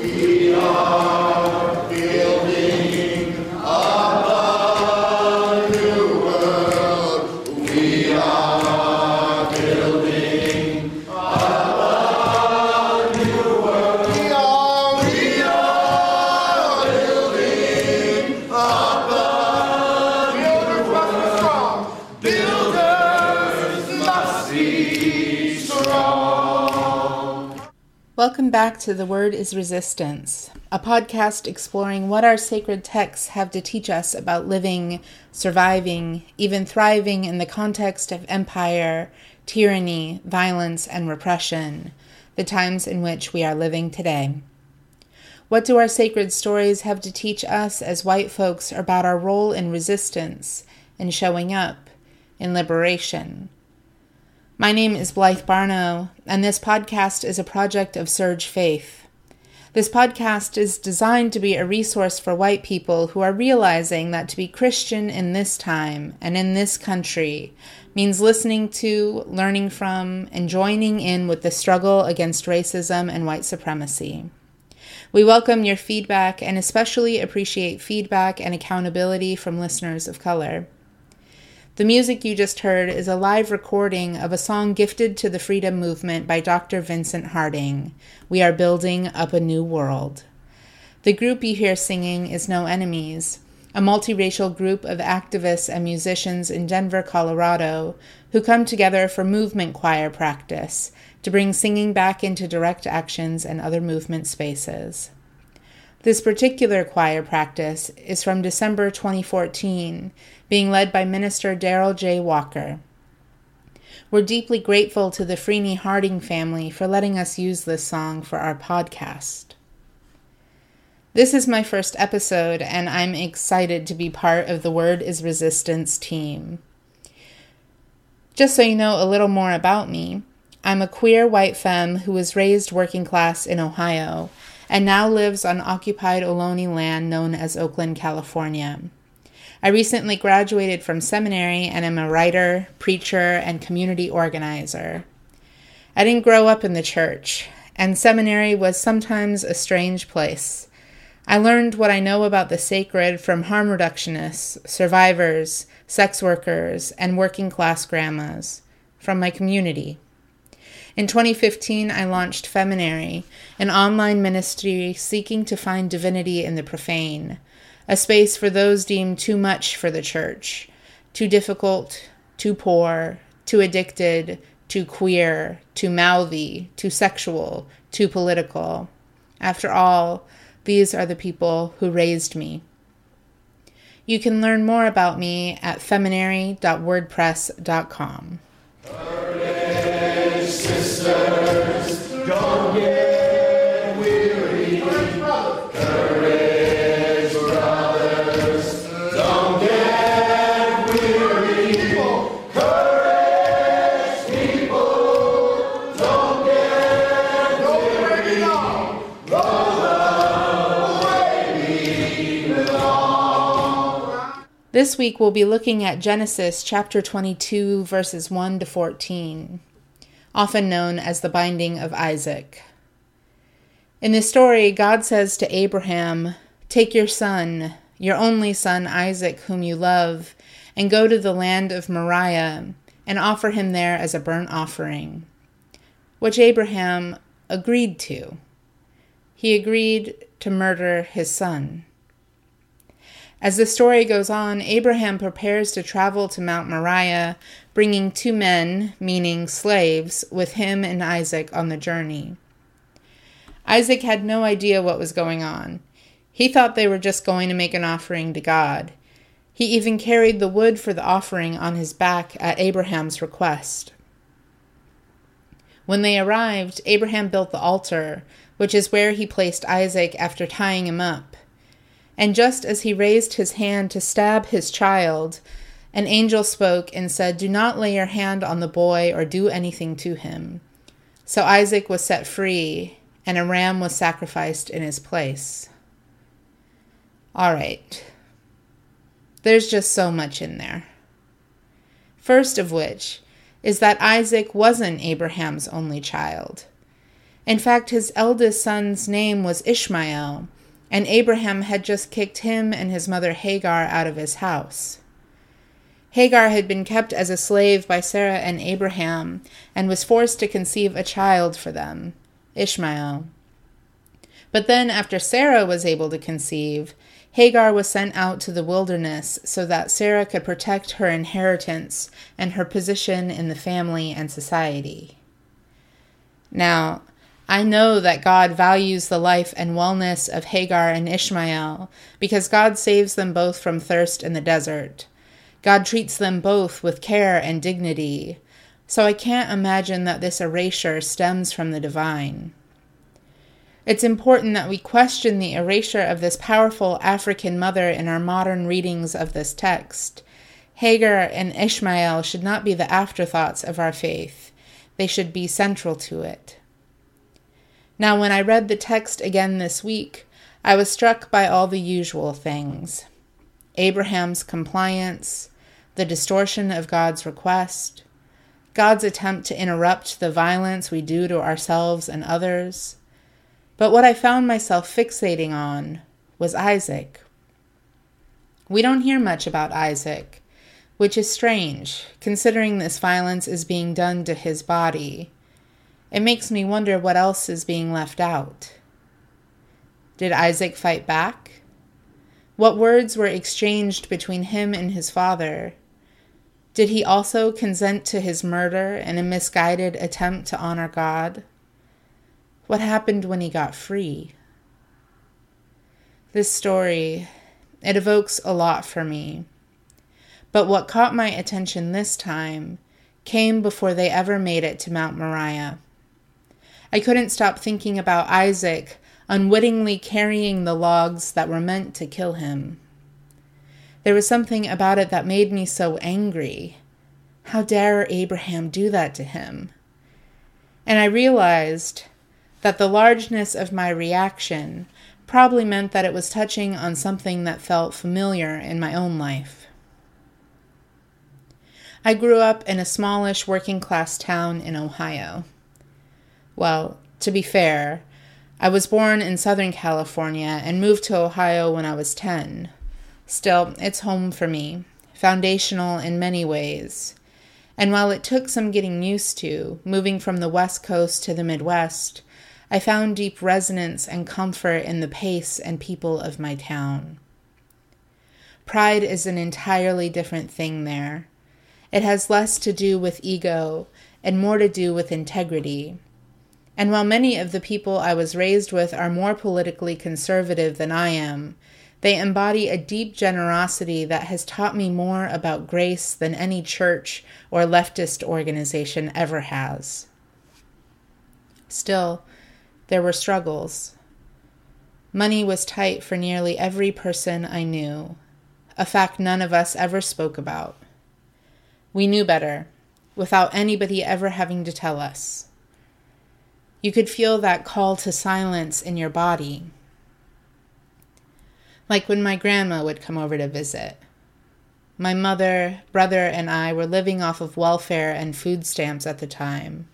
Amen. Welcome back to The Word is Resistance, a podcast exploring what our sacred texts have to teach us about living, surviving, even thriving in the context of empire, tyranny, violence, and repression, the times in which we are living today. What do our sacred stories have to teach us as white folks about our role in resistance, in showing up, in liberation? My name is Blyth Barnow, and this podcast is a project of SURJ Faith. This podcast is designed to be a resource for white people who are realizing that to be Christian in this time and in this country means listening to, learning from, and joining in with the struggle against racism and white supremacy. We welcome your feedback and especially appreciate feedback and accountability from listeners of color. The music you just heard is a live recording of a song gifted to the freedom movement by Dr. Vincent Harding. We are building up a new world. The group you hear singing is No Enemies, a multiracial group of activists and musicians in Denver, Colorado, who come together for movement choir practice to bring singing back into direct actions and other movement spaces. This particular choir practice is from December 2014 being led by Minister Daryl J. Walker. We're deeply grateful to the Freeney Harding family for letting us use this song for our podcast. This is my first episode, and I'm excited to be part of the Word is Resistance team. Just so you know a little more about me, I'm a queer white femme who was raised working class in Ohio and now lives on occupied Ohlone land known as Oakland, California. I recently graduated from seminary and am a writer, preacher, and community organizer. I didn't grow up in the church, and seminary was sometimes a strange place. I learned what I know about the sacred from harm reductionists, survivors, sex workers, and working class grandmas, from my community. In 2015, I launched Feminary, an online ministry seeking to find divinity in the profane, a space for those deemed too much for the church, too difficult, too poor, too addicted, too queer, too mouthy, too sexual, too political. After all, these are the people who raised me. You can learn more about me at feminary.wordpress.com. sisters, don't get weary. Courage, brothers, don't get weary. Courage, people, don't get weary. This week we'll be looking at Genesis chapter 22, verses 1 to 14, often known as the binding of Isaac. In this story, God says to Abraham, Take your son, your only son Isaac, whom you love, and go to the land of Moriah, and offer him there as a burnt offering, which Abraham agreed to. He agreed to murder his son. As the story goes on, Abraham prepares to travel to Mount Moriah, bringing two men, meaning slaves, with him and Isaac on the journey. Isaac had no idea what was going on. He thought they were just going to make an offering to God. He even carried the wood for the offering on his back at Abraham's request. When they arrived, Abraham built the altar, which is where he placed Isaac after tying him up. And just as he raised his hand to stab his child, an angel spoke and said, Do not lay your hand on the boy or do anything to him. So Isaac was set free, and a ram was sacrificed in his place. All right. There's just so much in there. First of which is that Isaac wasn't Abraham's only child. In fact, his eldest son's name was Ishmael, and Abraham had just kicked him and his mother Hagar out of his house. Hagar had been kept as a slave by Sarah and Abraham and was forced to conceive a child for them, Ishmael. But then, after Sarah was able to conceive, Hagar was sent out to the wilderness so that Sarah could protect her inheritance and her position in the family and society. Now, I know that God values the life and wellness of Hagar and Ishmael because God saves them both from thirst in the desert. God treats them both with care and dignity, so I can't imagine that this erasure stems from the divine. It's important that we question the erasure of this powerful African mother in our modern readings of this text. Hagar and Ishmael should not be the afterthoughts of our faith, they should be central to it. Now, when I read the text again this week, I was struck by all the usual things Abraham's compliance, the distortion of God's request, God's attempt to interrupt the violence we do to ourselves and others but what I found myself fixating on was Isaac. We don't hear much about Isaac, which is strange, considering this violence is being done to his body. It makes me wonder what else is being left out. Did Isaac fight back? What words were exchanged between him and his father? Did he also consent to his murder in a misguided attempt to honor God? What happened when he got free? This story, it evokes a lot for me. But what caught my attention this time came before they ever made it to Mount Moriah. I couldn't stop thinking about Isaac unwittingly carrying the logs that were meant to kill him. There was something about it that made me so angry. How dare Abraham do that to him? And I realized that the largeness of my reaction probably meant that it was touching on something that felt familiar in my own life. I grew up in a smallish working class town in Ohio. Well, to be fair, I was born in Southern California and moved to Ohio when I was 10. Still, it's home for me, foundational in many ways. And while it took some getting used to, moving from the West Coast to the Midwest, I found deep resonance and comfort in the pace and people of my town. Pride is an entirely different thing there. It has less to do with ego and more to do with integrity. And while many of the people I was raised with are more politically conservative than I am, they embody a deep generosity that has taught me more about grace than any church or leftist organization ever has. Still, there were struggles. Money was tight for nearly every person I knew, a fact none of us ever spoke about. We knew better, without anybody ever having to tell us. You could feel that call to silence in your body. Like when my grandma would come over to visit. My mother, brother, and I were living off of welfare and food stamps at the time.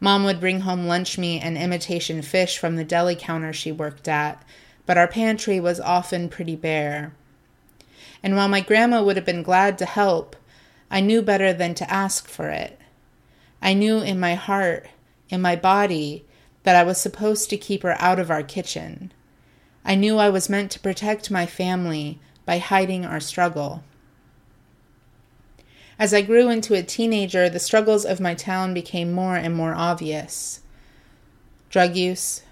Mom would bring home lunch meat and imitation fish from the deli counter she worked at, but our pantry was often pretty bare. And while my grandma would have been glad to help, I knew better than to ask for it. I knew in my heart, in my body, that I was supposed to keep her out of our kitchen. I knew I was meant to protect my family by hiding our struggle. As I grew into a teenager, the struggles of my town became more and more obvious drug use,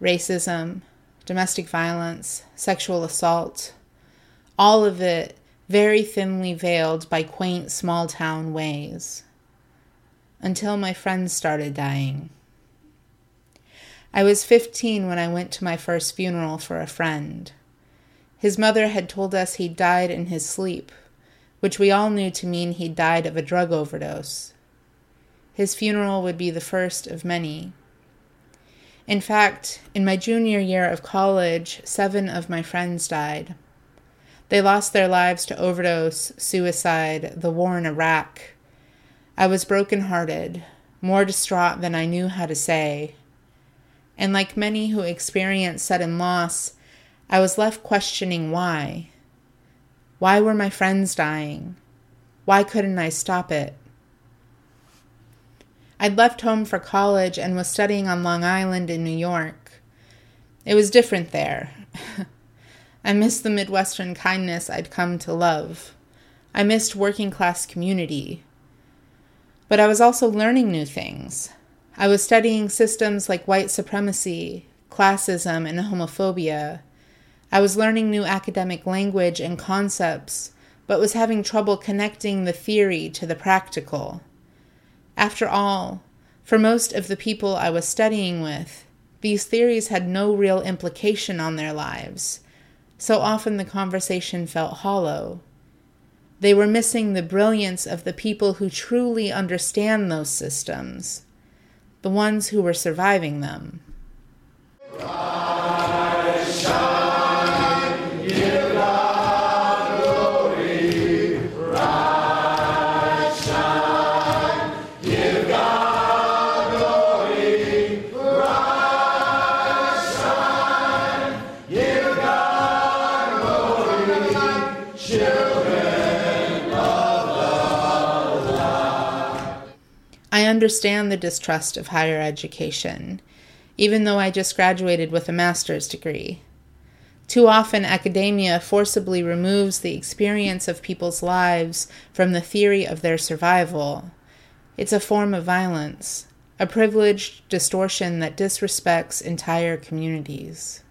racism, domestic violence, sexual assault, all of it very thinly veiled by quaint small town ways. Until my friends started dying. I was 15 when I went to my first funeral for a friend. His mother had told us he died in his sleep which we all knew to mean he died of a drug overdose. His funeral would be the first of many. In fact, in my junior year of college, seven of my friends died. They lost their lives to overdose, suicide, the war in Iraq. I was broken-hearted, more distraught than I knew how to say. And like many who experience sudden loss, I was left questioning why. Why were my friends dying? Why couldn't I stop it? I'd left home for college and was studying on Long Island in New York. It was different there. I missed the Midwestern kindness I'd come to love. I missed working class community. But I was also learning new things. I was studying systems like white supremacy, classism, and homophobia. I was learning new academic language and concepts, but was having trouble connecting the theory to the practical. After all, for most of the people I was studying with, these theories had no real implication on their lives, so often the conversation felt hollow. They were missing the brilliance of the people who truly understand those systems, the ones who were surviving them. Understand the distrust of higher education, even though I just graduated with a master's degree. Too often, academia forcibly removes the experience of people's lives from the theory of their survival. It's a form of violence, a privileged distortion that disrespects entire communities.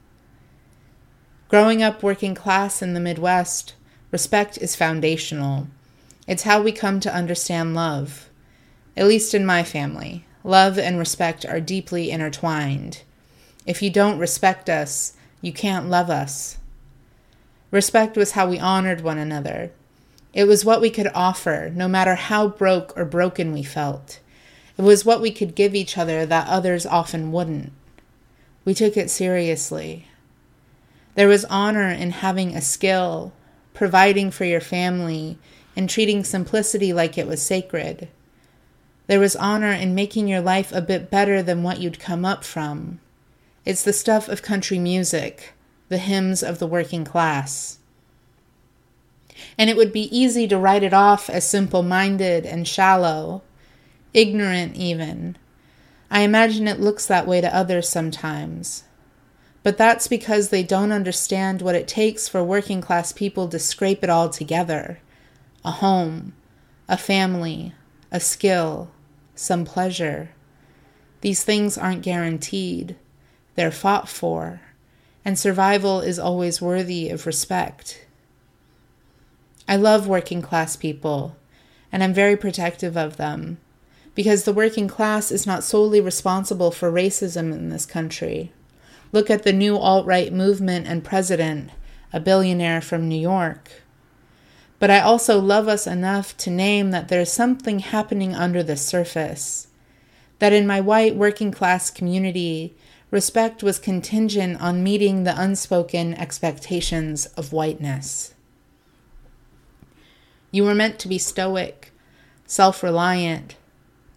Growing up working class in the Midwest, respect is foundational. It's how we come to understand love. At least in my family, love and respect are deeply intertwined. If you don't respect us, you can't love us. Respect was how we honored one another. It was what we could offer, no matter how broke or broken we felt. It was what we could give each other that others often wouldn't. We took it seriously. There was honor in having a skill, providing for your family, and treating simplicity like it was sacred. There was honor in making your life a bit better than what you'd come up from. It's the stuff of country music, the hymns of the working class. And it would be easy to write it off as simple minded and shallow, ignorant even. I imagine it looks that way to others sometimes. But that's because they don't understand what it takes for working class people to scrape it all together a home, a family, a skill, some pleasure. These things aren't guaranteed, they're fought for, and survival is always worthy of respect. I love working class people, and I'm very protective of them, because the working class is not solely responsible for racism in this country. Look at the new alt right movement and president, a billionaire from New York. But I also love us enough to name that there's something happening under the surface. That in my white working class community, respect was contingent on meeting the unspoken expectations of whiteness. You were meant to be stoic, self reliant,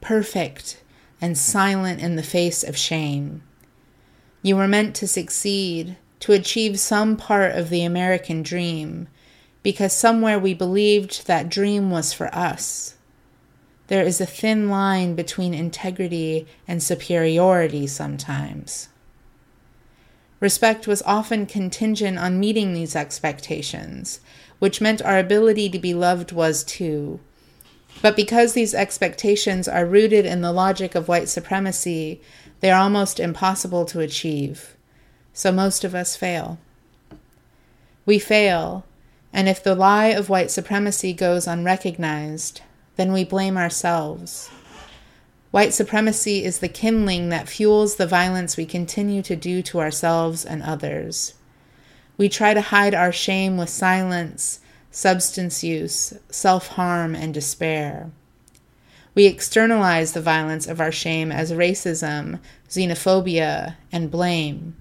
perfect, and silent in the face of shame. You were meant to succeed, to achieve some part of the American dream, because somewhere we believed that dream was for us. There is a thin line between integrity and superiority sometimes. Respect was often contingent on meeting these expectations, which meant our ability to be loved was too. But because these expectations are rooted in the logic of white supremacy, they are almost impossible to achieve. So most of us fail. We fail and if the lie of white supremacy goes unrecognized, then we blame ourselves. White supremacy is the kindling that fuels the violence we continue to do to ourselves and others. We try to hide our shame with silence, substance use, self harm, and despair. We externalize the violence of our shame as racism, xenophobia, and blame.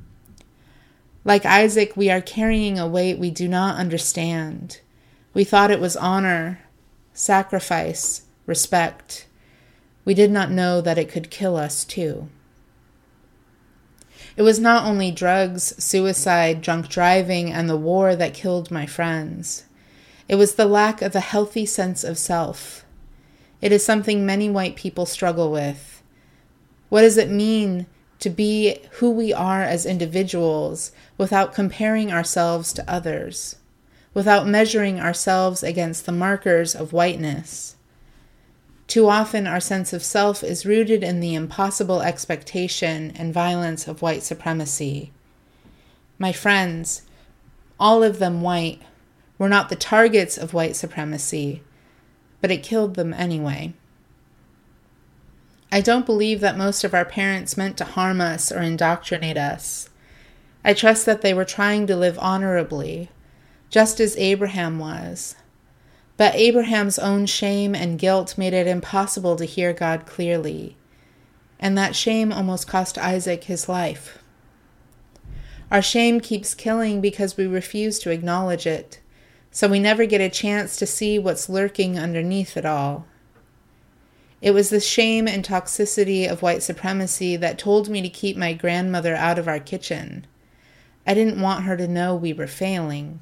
Like Isaac, we are carrying a weight we do not understand. We thought it was honor, sacrifice, respect. We did not know that it could kill us too. It was not only drugs, suicide, drunk driving, and the war that killed my friends. It was the lack of a healthy sense of self. It is something many white people struggle with. What does it mean to be who we are as individuals without comparing ourselves to others, without measuring ourselves against the markers of whiteness? Too often, our sense of self is rooted in the impossible expectation and violence of white supremacy. My friends, all of them white, were not the targets of white supremacy, but it killed them anyway. I don't believe that most of our parents meant to harm us or indoctrinate us. I trust that they were trying to live honorably, just as Abraham was. But Abraham's own shame and guilt made it impossible to hear God clearly, and that shame almost cost Isaac his life. Our shame keeps killing because we refuse to acknowledge it, so we never get a chance to see what's lurking underneath it all. It was the shame and toxicity of white supremacy that told me to keep my grandmother out of our kitchen. I didn't want her to know we were failing.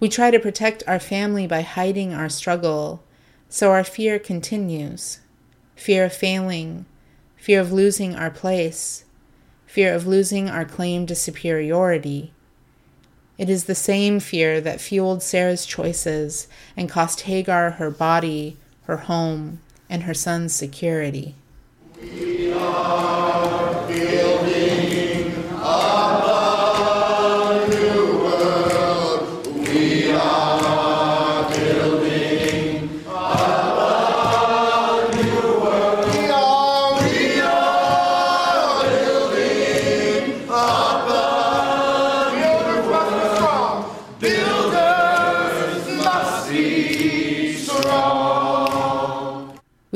We try to protect our family by hiding our struggle, so our fear continues fear of failing, fear of losing our place, fear of losing our claim to superiority. It is the same fear that fueled Sarah's choices and cost Hagar her body, her home, and her son's security.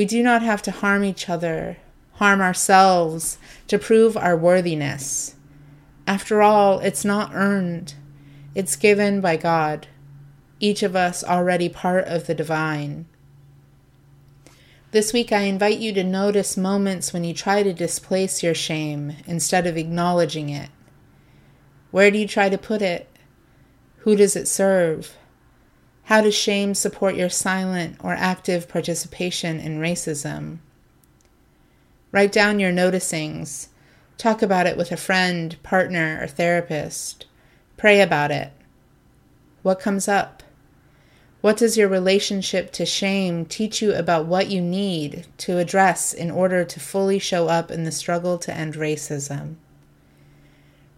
We do not have to harm each other, harm ourselves to prove our worthiness. After all, it's not earned, it's given by God, each of us already part of the divine. This week, I invite you to notice moments when you try to displace your shame instead of acknowledging it. Where do you try to put it? Who does it serve? How does shame support your silent or active participation in racism? Write down your noticings. Talk about it with a friend, partner, or therapist. Pray about it. What comes up? What does your relationship to shame teach you about what you need to address in order to fully show up in the struggle to end racism?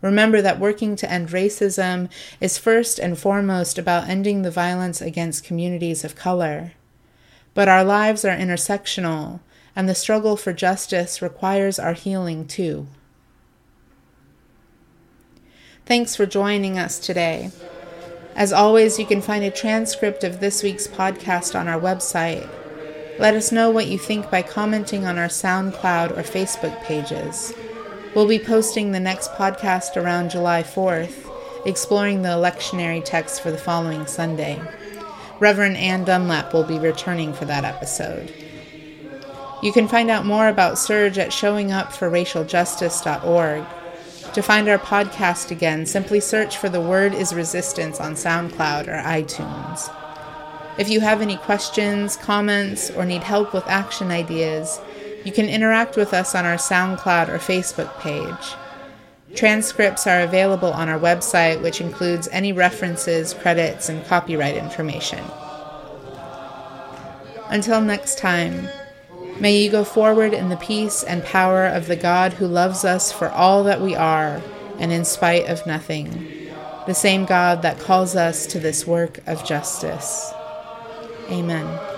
Remember that working to end racism is first and foremost about ending the violence against communities of color. But our lives are intersectional, and the struggle for justice requires our healing too. Thanks for joining us today. As always, you can find a transcript of this week's podcast on our website. Let us know what you think by commenting on our SoundCloud or Facebook pages. We'll be posting the next podcast around July 4th, exploring the lectionary text for the following Sunday. Reverend Ann Dunlap will be returning for that episode. You can find out more about SURJ at showingupforracialjustice.org. To find our podcast again, simply search for The Word is Resistance on SoundCloud or iTunes. If you have any questions, comments, or need help with action ideas, you can interact with us on our SoundCloud or Facebook page. Transcripts are available on our website, which includes any references, credits, and copyright information. Until next time, may you go forward in the peace and power of the God who loves us for all that we are and in spite of nothing, the same God that calls us to this work of justice. Amen.